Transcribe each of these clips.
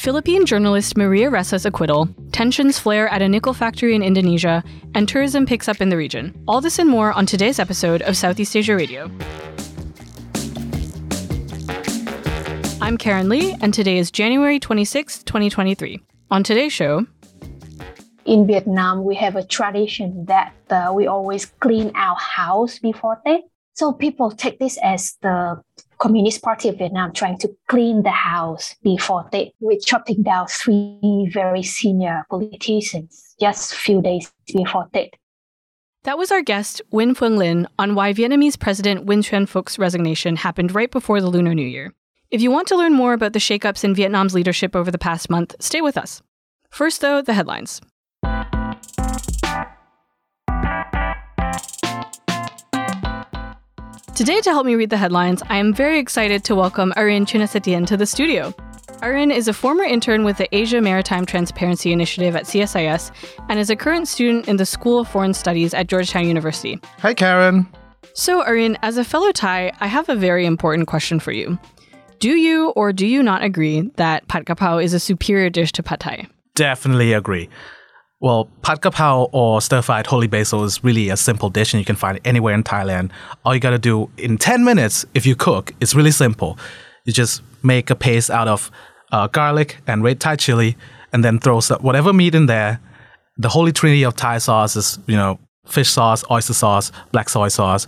Philippine journalist Maria Ressa's acquittal, tensions flare at a nickel factory in Indonesia, and tourism picks up in the region. All this and more on today's episode of Southeast Asia Radio. I'm Karen Lee, and today is January 26, 2023. On today's show, in Vietnam, we have a tradition that uh, we always clean our house before Tết. So people take this as the Communist Party of Vietnam trying to clean the house before they were shutting down three very senior politicians just a few days before Tet. That was our guest, Nguyen Phuong Linh, on why Vietnamese President Nguyen Xuan Phuc's resignation happened right before the Lunar New Year. If you want to learn more about the shakeups in Vietnam's leadership over the past month, stay with us. First, though, the headlines. Today, to help me read the headlines, I am very excited to welcome Arin Chinnasathian to the studio. Arin is a former intern with the Asia Maritime Transparency Initiative at CSIS and is a current student in the School of Foreign Studies at Georgetown University. Hi, Karen. So, Arin, as a fellow Thai, I have a very important question for you. Do you or do you not agree that pad kapao is a superior dish to pad thai? Definitely agree. Well, pad kapao or stir-fried holy basil is really a simple dish and you can find it anywhere in Thailand. All you got to do in 10 minutes if you cook, it's really simple. You just make a paste out of uh, garlic and red Thai chili and then throw whatever meat in there. The holy trinity of Thai sauce is, you know, fish sauce, oyster sauce, black soy sauce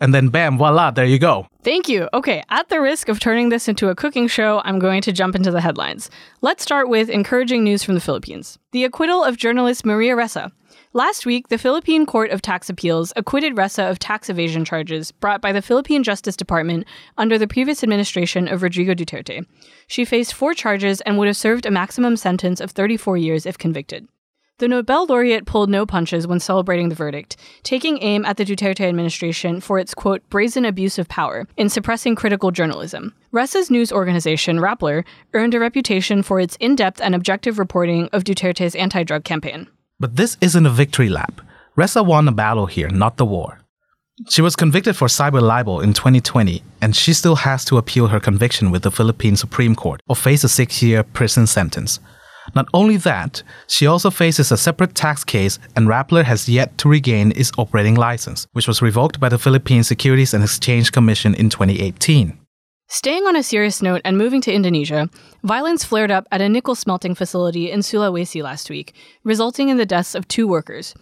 and then bam, voila, there you go. Thank you. Okay, at the risk of turning this into a cooking show, I'm going to jump into the headlines. Let's start with encouraging news from the Philippines. The acquittal of journalist Maria Ressa. Last week, the Philippine Court of Tax Appeals acquitted Ressa of tax evasion charges brought by the Philippine Justice Department under the previous administration of Rodrigo Duterte. She faced four charges and would have served a maximum sentence of 34 years if convicted. The Nobel laureate pulled no punches when celebrating the verdict, taking aim at the Duterte administration for its quote brazen abuse of power in suppressing critical journalism. Ressa's news organization, Rappler, earned a reputation for its in-depth and objective reporting of Duterte's anti-drug campaign. But this isn't a victory lap. Ressa won a battle here, not the war. She was convicted for cyber libel in 2020, and she still has to appeal her conviction with the Philippine Supreme Court or face a six year prison sentence. Not only that, she also faces a separate tax case, and Rappler has yet to regain its operating license, which was revoked by the Philippine Securities and Exchange Commission in 2018. Staying on a serious note and moving to Indonesia, violence flared up at a nickel smelting facility in Sulawesi last week, resulting in the deaths of two workers.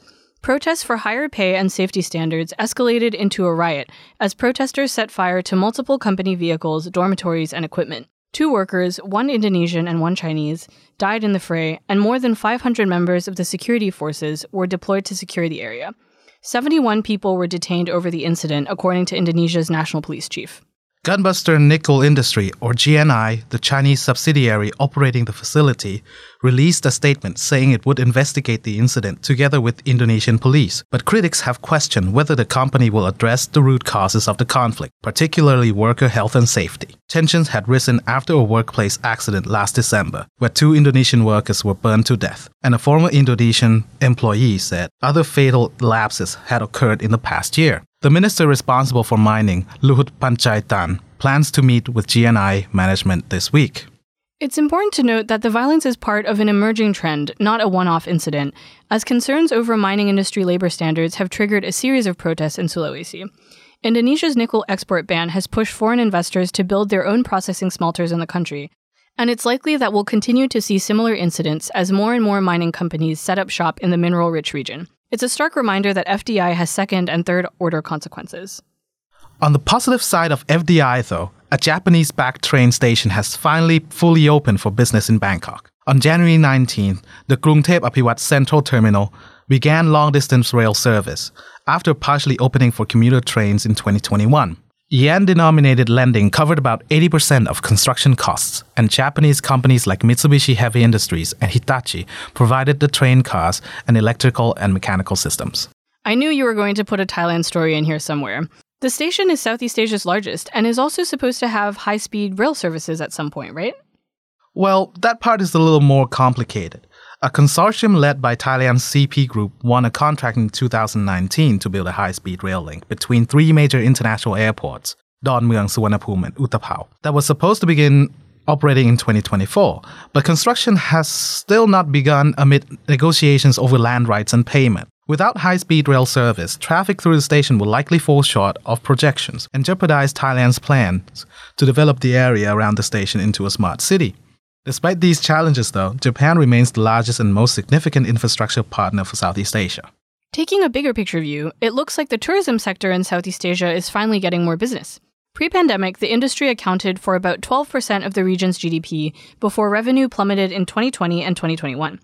Protests for higher pay and safety standards escalated into a riot as protesters set fire to multiple company vehicles, dormitories, and equipment. Two workers, one Indonesian and one Chinese, died in the fray, and more than 500 members of the security forces were deployed to secure the area. 71 people were detained over the incident, according to Indonesia's national police chief. Gunbuster Nickel Industry, or GNI, the Chinese subsidiary operating the facility, released a statement saying it would investigate the incident together with Indonesian police. But critics have questioned whether the company will address the root causes of the conflict, particularly worker health and safety. Tensions had risen after a workplace accident last December, where two Indonesian workers were burned to death, and a former Indonesian employee said other fatal lapses had occurred in the past year. The minister responsible for mining, Luhut Panjaitan, plans to meet with GNI management this week. It's important to note that the violence is part of an emerging trend, not a one off incident, as concerns over mining industry labor standards have triggered a series of protests in Sulawesi. Indonesia's nickel export ban has pushed foreign investors to build their own processing smelters in the country, and it's likely that we'll continue to see similar incidents as more and more mining companies set up shop in the mineral rich region. It's a stark reminder that FDI has second and third order consequences. On the positive side of FDI, though, a Japanese backed train station has finally fully opened for business in Bangkok. On January 19th, the Krungthep Aphiwat Central Terminal began long distance rail service after partially opening for commuter trains in 2021. Yen denominated lending covered about 80% of construction costs, and Japanese companies like Mitsubishi Heavy Industries and Hitachi provided the train cars and electrical and mechanical systems. I knew you were going to put a Thailand story in here somewhere. The station is Southeast Asia's largest and is also supposed to have high speed rail services at some point, right? Well, that part is a little more complicated. A consortium led by Thailand's CP Group won a contract in 2019 to build a high-speed rail link between three major international airports, Don Mueang, Suvarnabhumi, and Utapao, that was supposed to begin operating in 2024, but construction has still not begun amid negotiations over land rights and payment. Without high speed rail service, traffic through the station will likely fall short of projections and jeopardize Thailand's plans to develop the area around the station into a smart city. Despite these challenges, though, Japan remains the largest and most significant infrastructure partner for Southeast Asia. Taking a bigger picture view, it looks like the tourism sector in Southeast Asia is finally getting more business. Pre pandemic, the industry accounted for about 12% of the region's GDP before revenue plummeted in 2020 and 2021.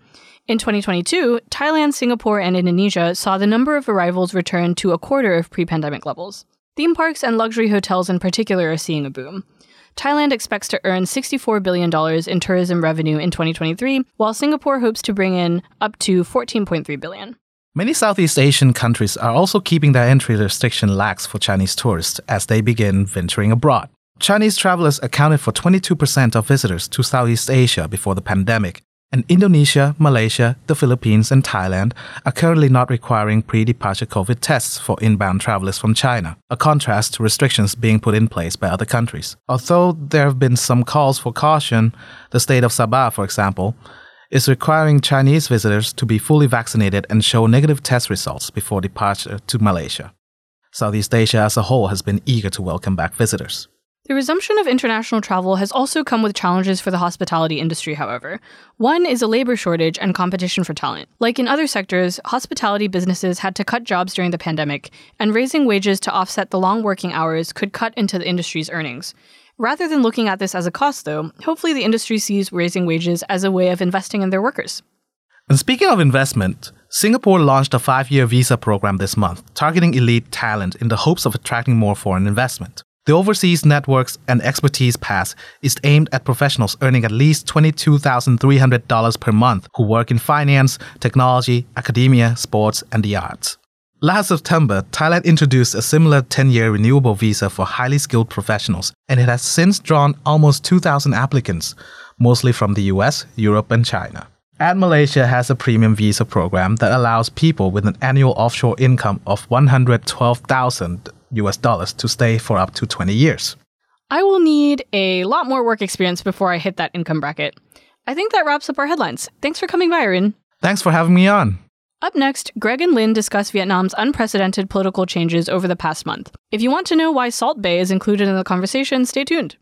In 2022, Thailand, Singapore, and Indonesia saw the number of arrivals return to a quarter of pre pandemic levels. Theme parks and luxury hotels in particular are seeing a boom. Thailand expects to earn $64 billion in tourism revenue in 2023, while Singapore hopes to bring in up to 14.3 billion. Many Southeast Asian countries are also keeping their entry restriction lax for Chinese tourists as they begin venturing abroad. Chinese travelers accounted for 22% of visitors to Southeast Asia before the pandemic, and Indonesia, Malaysia, the Philippines, and Thailand are currently not requiring pre departure COVID tests for inbound travelers from China, a contrast to restrictions being put in place by other countries. Although there have been some calls for caution, the state of Sabah, for example, is requiring Chinese visitors to be fully vaccinated and show negative test results before departure to Malaysia. Southeast Asia as a whole has been eager to welcome back visitors. The resumption of international travel has also come with challenges for the hospitality industry, however. One is a labor shortage and competition for talent. Like in other sectors, hospitality businesses had to cut jobs during the pandemic, and raising wages to offset the long working hours could cut into the industry's earnings. Rather than looking at this as a cost, though, hopefully the industry sees raising wages as a way of investing in their workers. And speaking of investment, Singapore launched a five year visa program this month, targeting elite talent in the hopes of attracting more foreign investment. The Overseas Networks and Expertise Pass is aimed at professionals earning at least $22,300 per month who work in finance, technology, academia, sports, and the arts. Last September, Thailand introduced a similar 10 year renewable visa for highly skilled professionals, and it has since drawn almost 2,000 applicants, mostly from the US, Europe, and China. And Malaysia has a premium visa program that allows people with an annual offshore income of 112,000 US dollars to stay for up to 20 years. I will need a lot more work experience before I hit that income bracket. I think that wraps up our headlines. Thanks for coming by, Arin. Thanks for having me on. Up next, Greg and Linh discuss Vietnam's unprecedented political changes over the past month. If you want to know why Salt Bae is included in the conversation, stay tuned.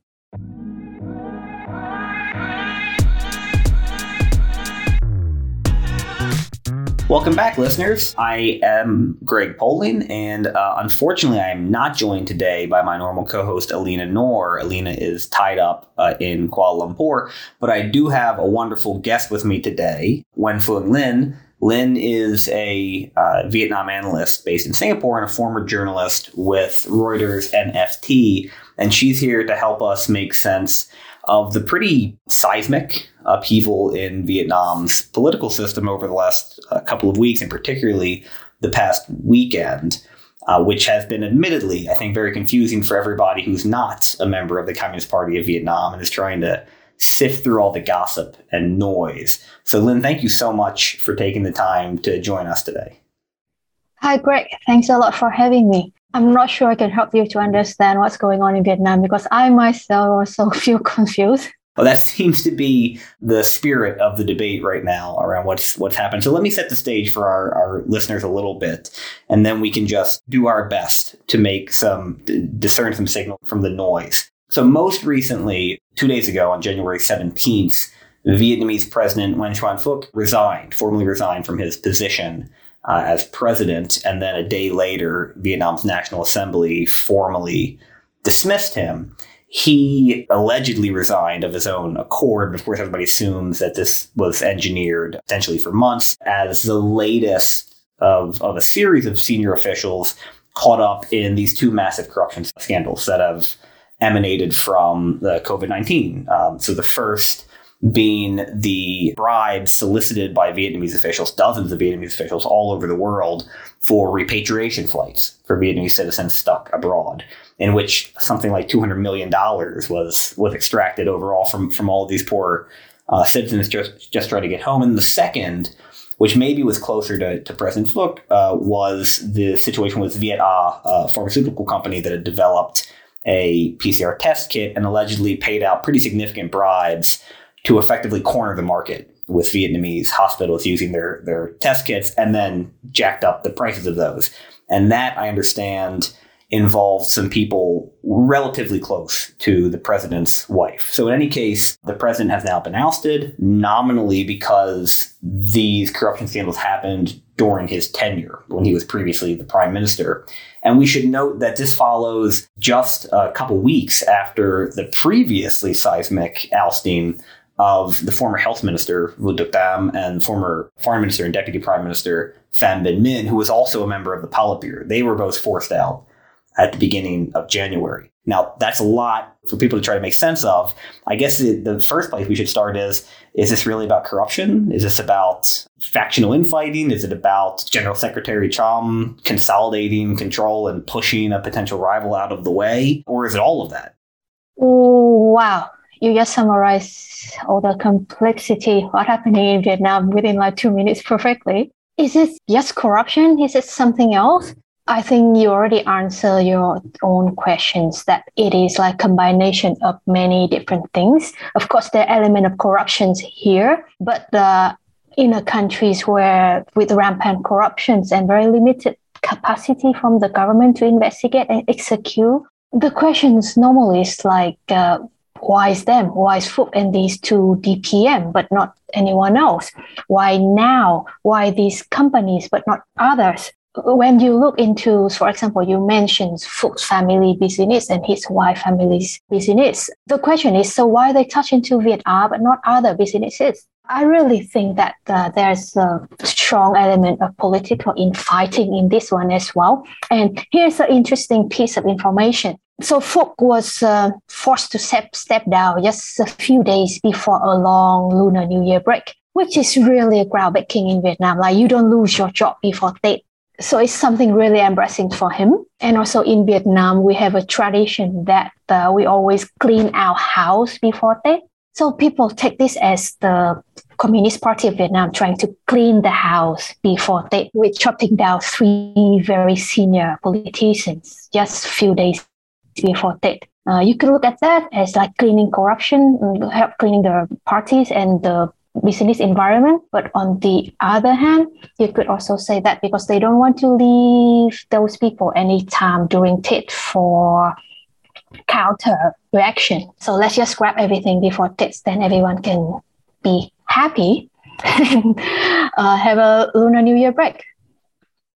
Welcome back, listeners. I am Greg Poling, and uh, unfortunately, I am not joined today by my normal co host, Alina Noor. Alina is tied up uh, in Kuala Lumpur, but I do have a wonderful guest with me today, Nguyen Phuong Linh. Linh is a uh, Vietnam analyst based in Singapore and a former journalist with Reuters and FT, and she's here to help us make sense of the pretty seismic upheaval in Vietnam's political system over the last uh, couple of weeks, and particularly the past weekend, uh, which has been admittedly, I think, very confusing for everybody who's not a member of the Communist Party of Vietnam and is trying to sift through all the gossip and noise. So, Linh, thank you so much for taking the time to join us today. Hi, Greg. Thanks a lot for having me. I'm not sure I can help you to understand what's going on in Vietnam because I myself also feel confused. Well, that seems to be the spirit of the debate right now around what's what's happened. So let me set the stage for our, our listeners a little bit, and then we can just do our best to make some discern some signal from the noise. So most recently, two days ago on January 17th, Vietnamese President Nguyen Xuan Phuc resigned, formally resigned from his position uh, as president, and then a day later, Vietnam's National Assembly formally dismissed him. He allegedly resigned of his own accord. Of course, everybody assumes that this was engineered essentially for months as the latest of, of a series of senior officials caught up in these two massive corruption scandals that have emanated from the COVID 19. Um, so the first being the bribes solicited by Vietnamese officials, dozens of Vietnamese officials all over the world, for repatriation flights for Vietnamese citizens stuck abroad, in which something like $200 million was, was extracted overall from, from all of these poor uh, citizens just, just trying to get home. And the second, which maybe was closer to, to President Phuc, uh, was the situation with Viet Ah, a pharmaceutical company that had developed a PCR test kit and allegedly paid out pretty significant bribes to effectively corner the market with Vietnamese hospitals using their, their test kits and then jacked up the prices of those. And that I understand involved some people relatively close to the president's wife. So, in any case, the president has now been ousted nominally because these corruption scandals happened during his tenure when he was previously the prime minister. And we should note that this follows just a couple weeks after the previously seismic ousting of the former health minister, Đam, and former foreign minister and deputy prime minister, Pham Binh Minh, who was also a member of the Politburo. They were both forced out at the beginning of January. Now, that's a lot for people to try to make sense of. I guess the, the, first place we should start is is this really about corruption? Is this about factional infighting? Is it about General Secretary Trọng consolidating control and pushing a potential rival out of the way? Or is it all of that? Wow. You just summarize all the complexity, what happening in Vietnam within like two minutes perfectly. Is it just corruption? Is it something else? I think you already answer your own questions that it is like combination of many different things. Of course, there are element of corruptions here, but the in a countries where with rampant corruptions and very limited capacity from the government to investigate and execute, the questions normally is like, uh, why is them? Why is Phuc and these two DPM, but not anyone else? Why now? Why these companies, but not others? when you look into, for example, you mentioned Phuc's family business and his wife family's business. The question is, so why they touch into Viet A but not other businesses? I really think that uh, there's a strong element of political infighting in this one as well. And here's an interesting piece of information. So Phuc was uh, forced to step, step down just a few days before a long Lunar New Year break, which is really a groundbreaking in Vietnam. Like you don't lose your job before Tết so it's something really embarrassing for him. And also in Vietnam, we have a tradition that uh, we always clean our house before Tết. So people take this as the Communist Party of Vietnam trying to clean the house before Tết with chopping down three very senior politicians just a few days before Tết. Uh, you could look at that as like cleaning corruption, help cleaning the parties and the business environment. But on the other hand, you could also say that because they don't want to leave those people any time during Tết for counter reaction. So let's just grab everything before Tết, then everyone can be happy and uh, have a Lunar New Year break.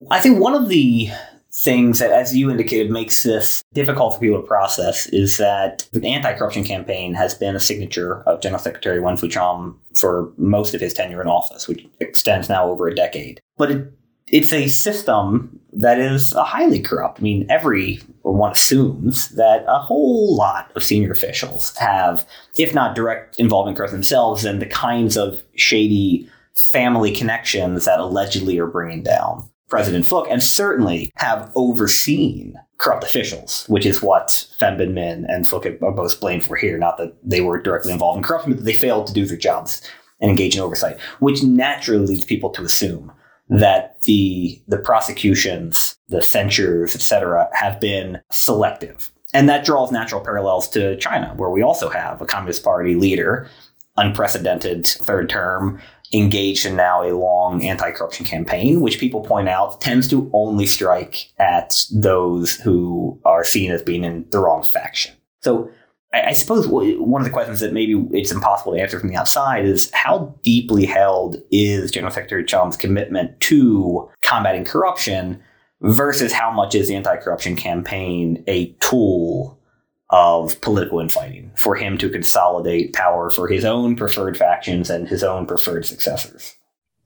I think one of the things that, as you indicated, makes this difficult for people to process is that the anti-corruption campaign has been a signature of General Secretary Nguyễn Phú Trọng for most of his tenure in office, which extends now over a decade. But it, it's a system that is highly corrupt. I mean, everyone assumes that a whole lot of senior officials have, if not direct involvement in corruption themselves, then the kinds of shady family connections that allegedly are bringing down President Phuc and certainly have overseen corrupt officials, which is what Binh and Phuc are both blamed for here. Not that they were directly involved in corruption, but they failed to do their jobs and engage in oversight, which naturally leads people to assume that the the prosecutions, the censures, etc., have been selective. And that draws natural parallels to China, where we also have a Communist Party leader, unprecedented third term, engaged in now a long anti-corruption campaign, which people point out tends to only strike at those who are seen as being in the wrong faction. So I, suppose one of the questions that maybe it's impossible to answer from the outside is how deeply held is General Secretary Trọng's commitment to combating corruption versus how much is the anti-corruption campaign a tool of political infighting for him to consolidate power for his own preferred factions and his own preferred successors?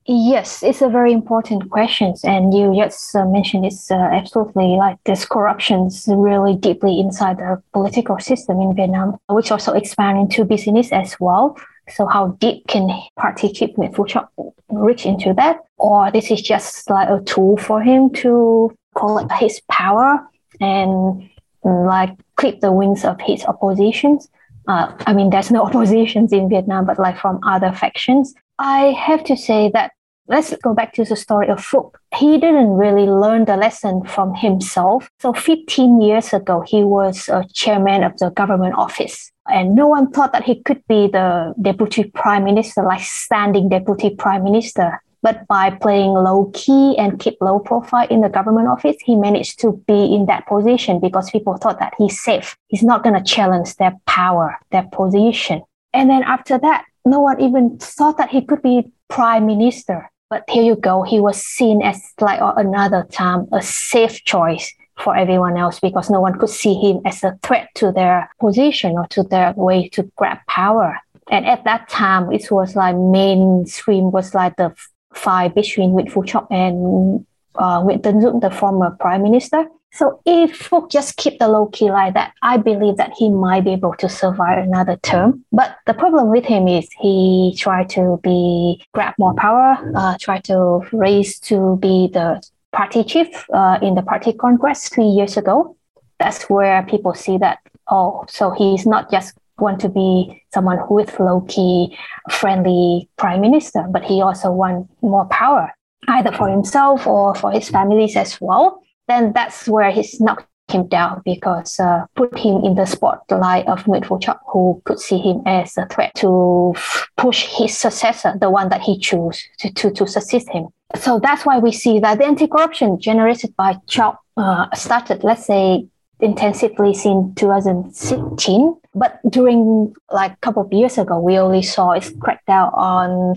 Yes, it's a very important question, and you just uh, mentioned it's uh, absolutely like this corruption is really deeply inside the political system in Vietnam, which also expand into business as well. So, how deep can Party keep Phu reach into that, or this is just like a tool for him to collect his power and like clip the wings of his oppositions. Uh, I mean, there's no oppositions in Vietnam, but like from other factions. I have to say that let's go back to the story of Phuc. He didn't really learn the lesson from himself. So 15 years ago, he was a chairman of the government office. And no one thought that he could be the deputy prime minister, like standing deputy prime minister. But by playing low key and keep low profile in the government office, he managed to be in that position because people thought that he's safe. He's not going to challenge their power, their position. And then after that, no one even thought that he could be prime minister. But here you go, he was seen as like another time a safe choice for everyone else because no one could see him as a threat to their position or to their way to grab power. And at that time, it was like mainstream was like the fight between Nguyễn Phú Trọng and uh, Nguyễn Tấn Dũng, the former prime minister. So if Phuc just keep the low key like that, I believe that he might be able to survive another term. But the problem with him is he tried to be grab more power, uh, try to raise to be the party chief uh, in the party congress three years ago. That's where people see that oh, so he's not just want to be someone who is low key, friendly prime minister, but he also want more power, either for himself or for his families as well then that's where he's knocked him down because uh, put him in the spotlight of Nguyễn Phú Trọng, who could see him as a threat to push his successor, the one that he chose to, to, to succeed him. So that's why we see that the anti-corruption generated by Trọng uh, started, let's say, intensively since 2016. But during like a couple of years ago, we only saw it crackdown on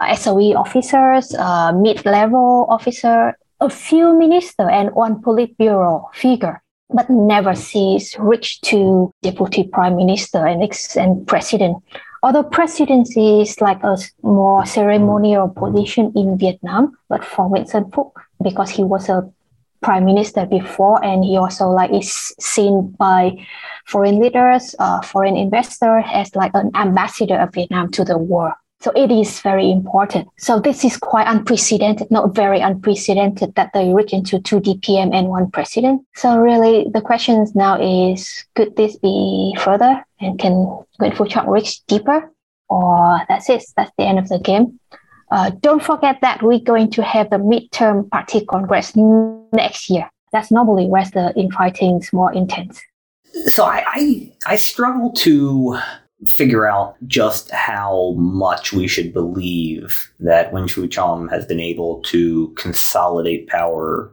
uh, SOE officers, uh, mid-level officer, a few minister and one Politburo figure, but never sees reach to deputy prime minister and, ex- and president. Although presidency is like a more ceremonial position in Vietnam, but for Vincent Phuc, because he was a prime minister before, and he also like is seen by foreign leaders, uh, foreign investors as like an ambassador of Vietnam to the world. So it is very important. So this is quite unprecedented, not very unprecedented that they reach into two DPM and one president. So really the question now is, could this be further and can Nguyễn Phú Trọng reach deeper? Or that's it, that's the end of the game. Uh, don't forget that we're going to have the midterm party congress next year. That's normally where the infighting is more intense. So I, I, I struggle to figure out just how much we should believe that Nguyễn Phú Trọng has been able to consolidate power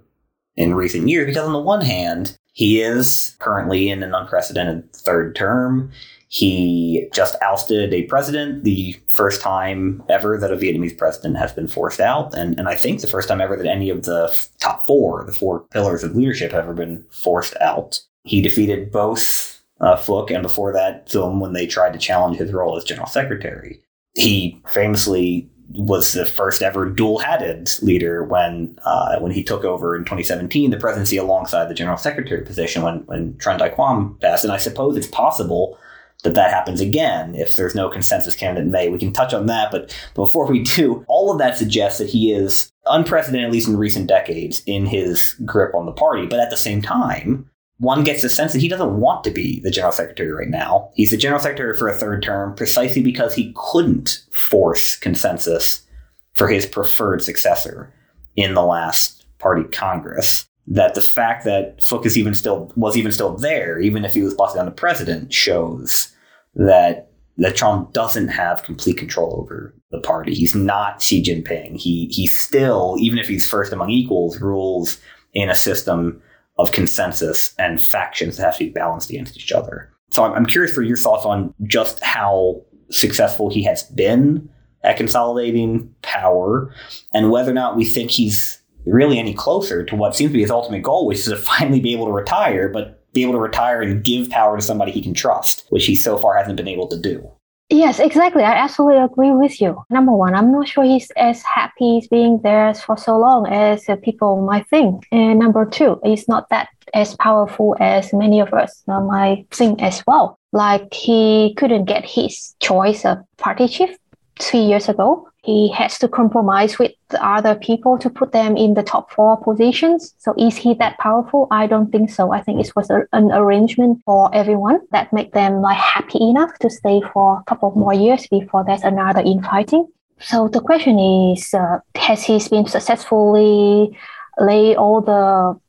in recent years. Because on the one hand, he is currently in an unprecedented third term. He just ousted a president, the first time ever that a Vietnamese president has been forced out. And, and I think the first time ever that any of the top four, the four pillars of leadership, have ever been forced out. He defeated both uh, Phuc, and before that, film when they tried to challenge his role as general secretary. He famously was the first ever dual-hatted leader when uh, when he took over in 2017 the presidency alongside the general secretary position when when Tran Dai Quang passed. And I suppose it's possible that that happens again if there's no consensus candidate in May. We can touch on that, but before we do, all of that suggests that he is unprecedented, at least in recent decades, in his grip on the party. But at the same time, one gets the sense that he doesn't want to be the general secretary right now. He's the general secretary for a third term precisely because he couldn't force consensus for his preferred successor in the last party congress. That the fact that Phuc is even still was even still there, even if he was busted on the president, shows that that Trọng doesn't have complete control over the party. He's not Xi Jinping. He he still, even if he's first among equals, rules in a system of consensus and factions that have to be balanced against each other. So I'm, I'm curious for your thoughts on just how successful he has been at consolidating power and whether or not we think he's really any closer to what seems to be his ultimate goal, which is to finally be able to retire, but be able to retire and give power to somebody he can trust, which he so far hasn't been able to do. Yes, exactly. I absolutely agree with you. Number one, I'm not sure he's as happy being there for so long as people might think. And number two, he's not that as powerful as many of us uh, might think as well. Like he couldn't get his choice of party chief three years ago he has to compromise with other people to put them in the top four positions. So is he that powerful? I don't think so. I think it was a, an arrangement for everyone that make them like happy enough to stay for a couple more years before there's another infighting. So the question is, uh, has he been successfully lay all the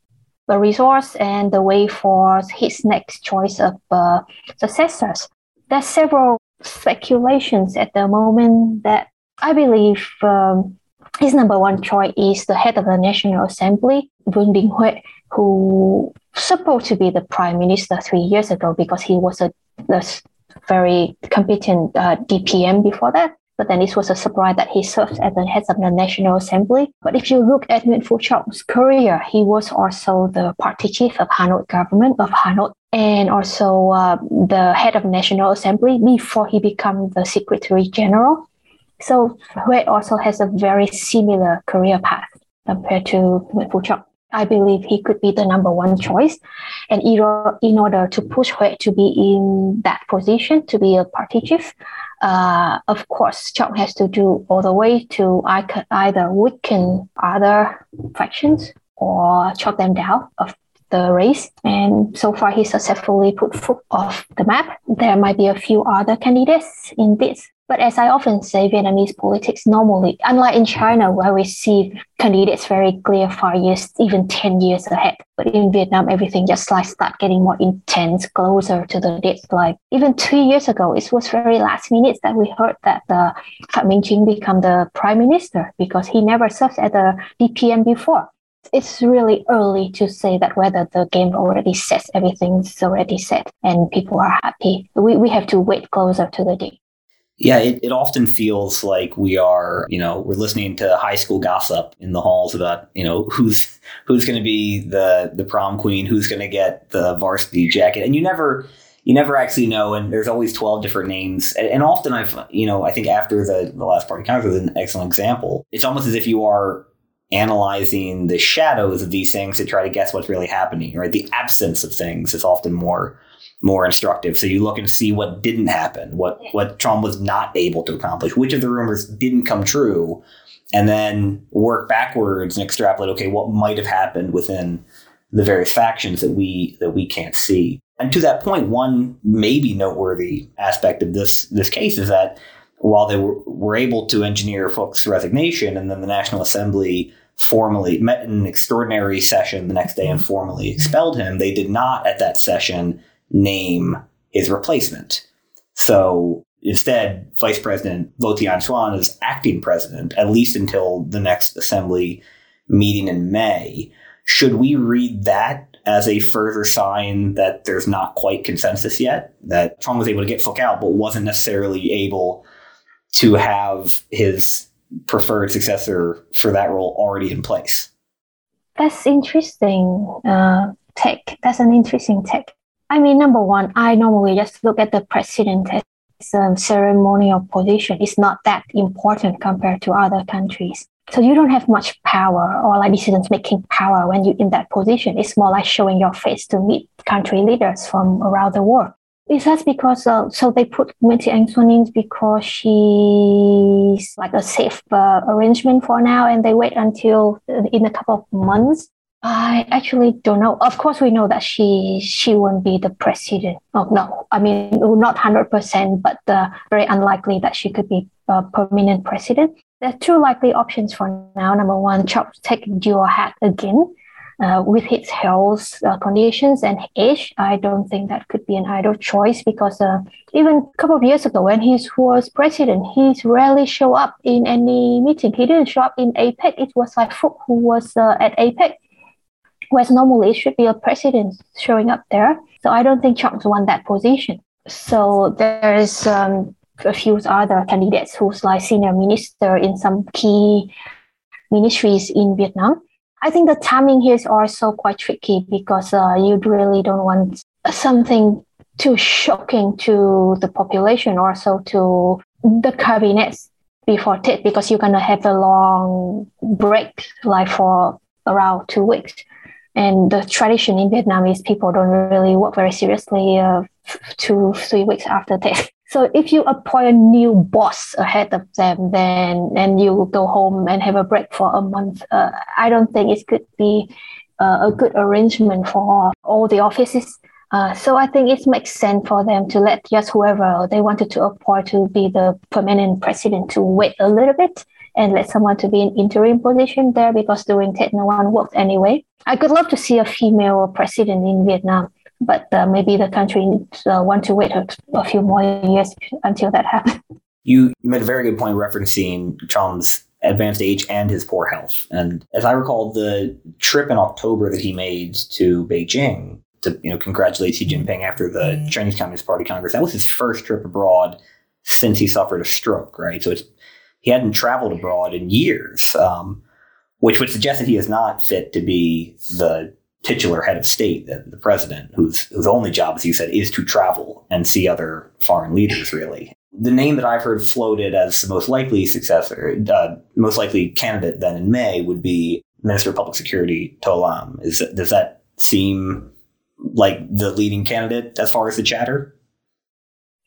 the resource and the way for his next choice of uh, successors? There's several speculations at the moment that I believe um, his number one choice is the head of the National Assembly, Vương Đình Huệ, who supposed to be the prime minister three years ago because he was a, a very competent uh, DPM before that. But then this was a surprise that he served as the head of the National Assembly. But if you look at Nguyễn Phú Trọng,'s career, he was also the party chief of Hanoi government of Hanoi and also uh, the head of National Assembly before he became the Secretary General. So Huệ also has a very similar career path compared to Phú I believe he could be the number one choice. And in order to push Huệ to be in that position, to be a party chief, uh, of course, Trọng has to do all the way to either weaken other factions or chop them down of the race. And so far, he successfully put Phuc off the map. There might be a few other candidates in this but as I often say, Vietnamese politics normally, unlike in China, where we see candidates very clear five years, even 10 years ahead. But in Vietnam, everything just like start getting more intense, closer to the deadline. Even two years ago, it was very last minute that we heard that the Phạm Minh Chính become the prime minister because he never served as a DPM before it's really early to say that whether the game already set, everything's already set, and people are happy. We, we have to wait closer to the day. Yeah, it, it often feels like we are, you know, we're listening to high school gossip in the halls about, you know, who's who's going to be the the prom queen, who's going to get the varsity jacket, and you never you never actually know. And there's always twelve different names, and, and often I've, you know, I think after the the last party congress is an excellent example. It's almost as if you are analyzing the shadows of these things to try to guess what's really happening, right? The absence of things is often more more instructive. So you look and see what didn't happen, what what Trọng was not able to accomplish, which of the rumors didn't come true, and then work backwards and extrapolate. Okay, what might have happened within the various factions that we that we can't see. And to that point, one maybe noteworthy aspect of this this case is that while they were, were able to engineer Phuc's resignation, and then the National Assembly formally met in an extraordinary session the next day and formally expelled him, they did not at that session name his replacement. So instead, Vice President Vo Thi Anh Xuan is acting president, at least until the next assembly meeting in May. Should we read that as a further sign that there's not quite consensus yet? That Trọng was able to get Phuc out, but wasn't necessarily able to have his preferred successor for that role already in place? That's interesting uh. That's an interesting take. I mean, number one, I normally just look at the president as a ceremonial position. It's not that important compared to other countries. So you don't have much power or like decision making power when you're in that position. It's more like showing your face to meet country leaders from around the world. Is that because uh, so they put Thị Ánh in because she's like a safe uh, arrangement for now, and they wait until uh, in a couple of months I actually don't know. Of course, we know that she she won't be the president. Oh no, I mean not hundred percent, but uh, very unlikely that she could be a permanent president. There are two likely options for now. Number one, Trọng take dual hat again. Uh, with his health uh, conditions and age, I don't think that could be an ideal choice because uh, even a couple of years ago when he was president, he rarely show up in any meeting. He didn't show up in APEC. It was like Phuc who was uh, at APEC whereas normally it should be a president showing up there. So I don't think Trọng's won that position. So there's um, a few other candidates who's like senior minister in some key ministries in Vietnam. I think the timing here is also quite tricky because uh, you really don't want something too shocking to the population or so to the cabinets before Tet because you're gonna have a long break like for around two weeks. And the tradition in Vietnam is people don't really work very seriously uh, two, three weeks after that. So if you appoint a new boss ahead of them, then and you go home and have a break for a month, uh, I don't think it could be uh, a good arrangement for all the offices. Uh, so I think it makes sense for them to let just whoever they wanted to appoint to be the permanent president to wait a little bit and let someone to be in interim position there because during Tet no one worked anyway. I could love to see a female president in Vietnam, but uh, maybe the country needs, uh, want to wait a, a, few more years until that happens. You made a very good point referencing Trọng's advanced age and his poor health. And as I recall, the trip in October that he made to Beijing to you know congratulate Xi Jinping after the mm-hmm. Chinese Communist Party Congress, that was his first trip abroad since he suffered a stroke, right? So it's he hadn't traveled abroad in years, um, which would suggest that he is not fit to be the titular head of state, the, the president, whose whose only job, as you said, is to travel and see other foreign leaders. Really, the name that I've heard floated as the most likely successor, uh, most likely candidate then in May would be Minister of Public Security To Lam. Is does that seem like the leading candidate as far as the chatter?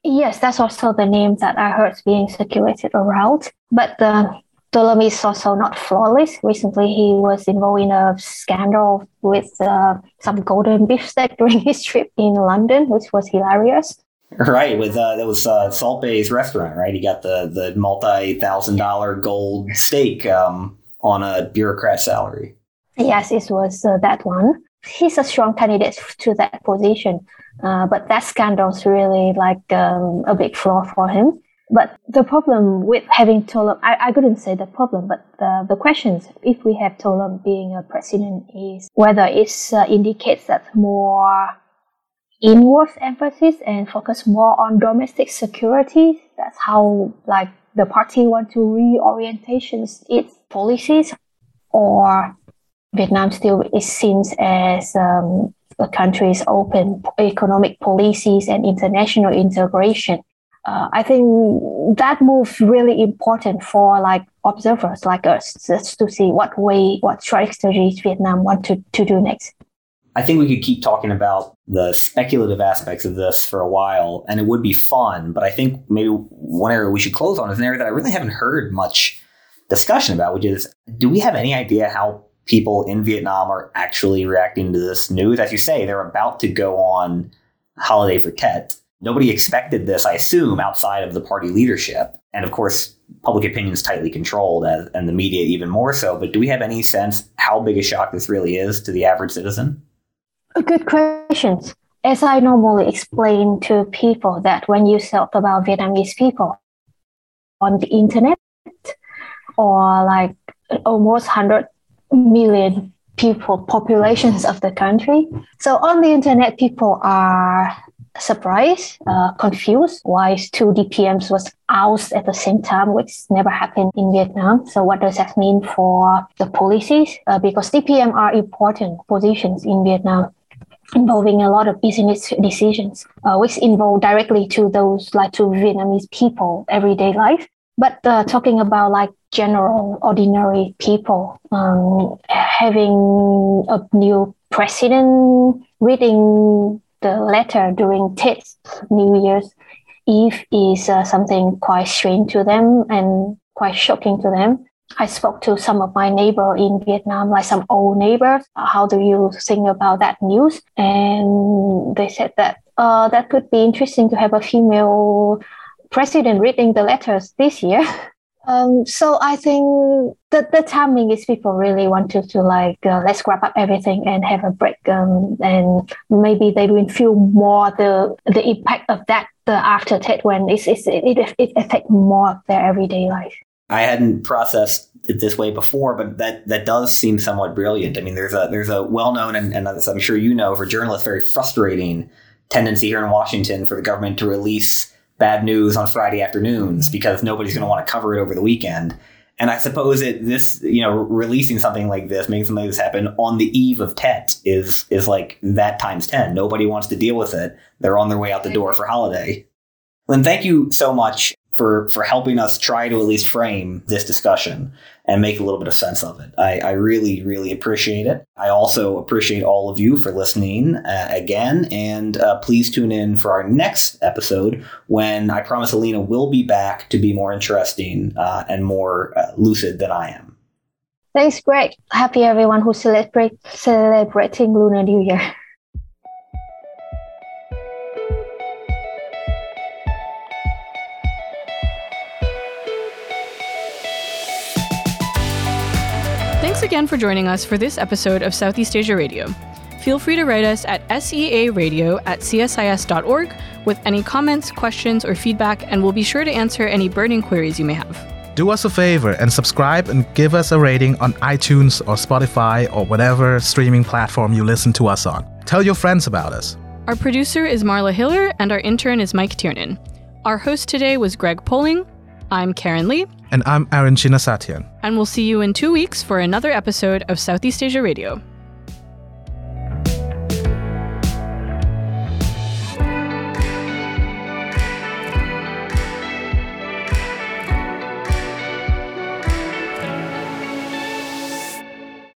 Yes, that's also the name that I heard being circulated around. But the To Lam is also not flawless. Recently, he was involved in a scandal with uh, some golden beefsteak during his trip in London, which was hilarious. Right, with uh, that was uh, Salt Bae's restaurant, right? He got the the multi thousand dollar gold steak um, on a bureaucrat salary. Yes, it was uh, that one. He's a strong candidate to that position, uh, but that scandal's really like um, a big flaw for him. But the problem with having To Lam, I, I couldn't say the problem, but the, the questions, if we have To Lam being a president, is whether it uh, indicates that more inward emphasis and focus more on domestic security. That's how like the party want to reorientations its policies, or Vietnam still is seen as um, a country's open economic policies and international integration. Uh, I think that move really important for like observers like us just to see what way, what strategies Vietnam want to, to do next. I think we could keep talking about the speculative aspects of this for a while, and it would be fun. But I think maybe one area we should close on is an area that I really haven't heard much discussion about, which is do we have any idea how people in Vietnam are actually reacting to this news? As you say, they're about to go on holiday for Tet. Nobody expected this, I assume, outside of the party leadership. And of course, public opinion is tightly controlled, and the media even more so. But do we have any sense how big a shock this really is to the average citizen? Good questions. As I normally explain to people that when you talk about Vietnamese people on the internet or like almost 100 million people populations of the country. So on the internet, people are surprised, uh, confused why two DPMs was ousted at the same time, which never happened in Vietnam. So what does that mean for the policies? Uh, because DPM are important positions in Vietnam involving a lot of business decisions, uh, which involve directly to those like to Vietnamese people everyday life. But uh, talking about like general ordinary people, um, having a new president reading the letter during Tet New Year's Eve is uh, something quite strange to them and quite shocking to them. I spoke to some of my neighbor in Vietnam, like some old neighbors. How do you think about that news? And they said that uh, that could be interesting to have a female president reading the letters this year. Um, so I think the, the timing is people really want to, to like, uh, let's grab up everything and have a break. Um, and maybe they will feel more the, the impact of that the after Tet when it's, it's, it, it, it affects more of their everyday life. I hadn't processed it this way before, but that that does seem somewhat brilliant. I mean, there's a there's a well known and, and as I'm sure you know, for journalists, very frustrating tendency here in Washington for the government to release bad news on Friday afternoons because nobody's going to want to cover it over the weekend. And I suppose it this you know releasing something like this, making something like this happen on the eve of Tet is is like that times ten. Nobody wants to deal with it. They're on their way out the door for holiday. Linh, thank you so much for for helping us try to at least frame this discussion and make a little bit of sense of it. I, I really, really appreciate it. I also appreciate all of you for listening uh, again, and uh, please tune in for our next episode when I promise Alina will be back to be more interesting uh, and more uh, lucid than I am. Thanks, Greg. Happy everyone who's celebrate, celebrating Lunar New Year. again for joining us for this episode of Southeast Asia Radio. Feel free to write us at searadio at csis.org with any comments, questions, or feedback, and we'll be sure to answer any burning queries you may have. Do us a favor and subscribe and give us a rating on iTunes or Spotify or whatever streaming platform you listen to us on. Tell your friends about us. Our producer is Marla Hiller, and our intern is Mike Tiernan. Our host today was Greg Poling. I'm Karen Lee. And I'm Arin Chinnasathian. And we'll see you in two weeks for another episode of Southeast Asia Radio.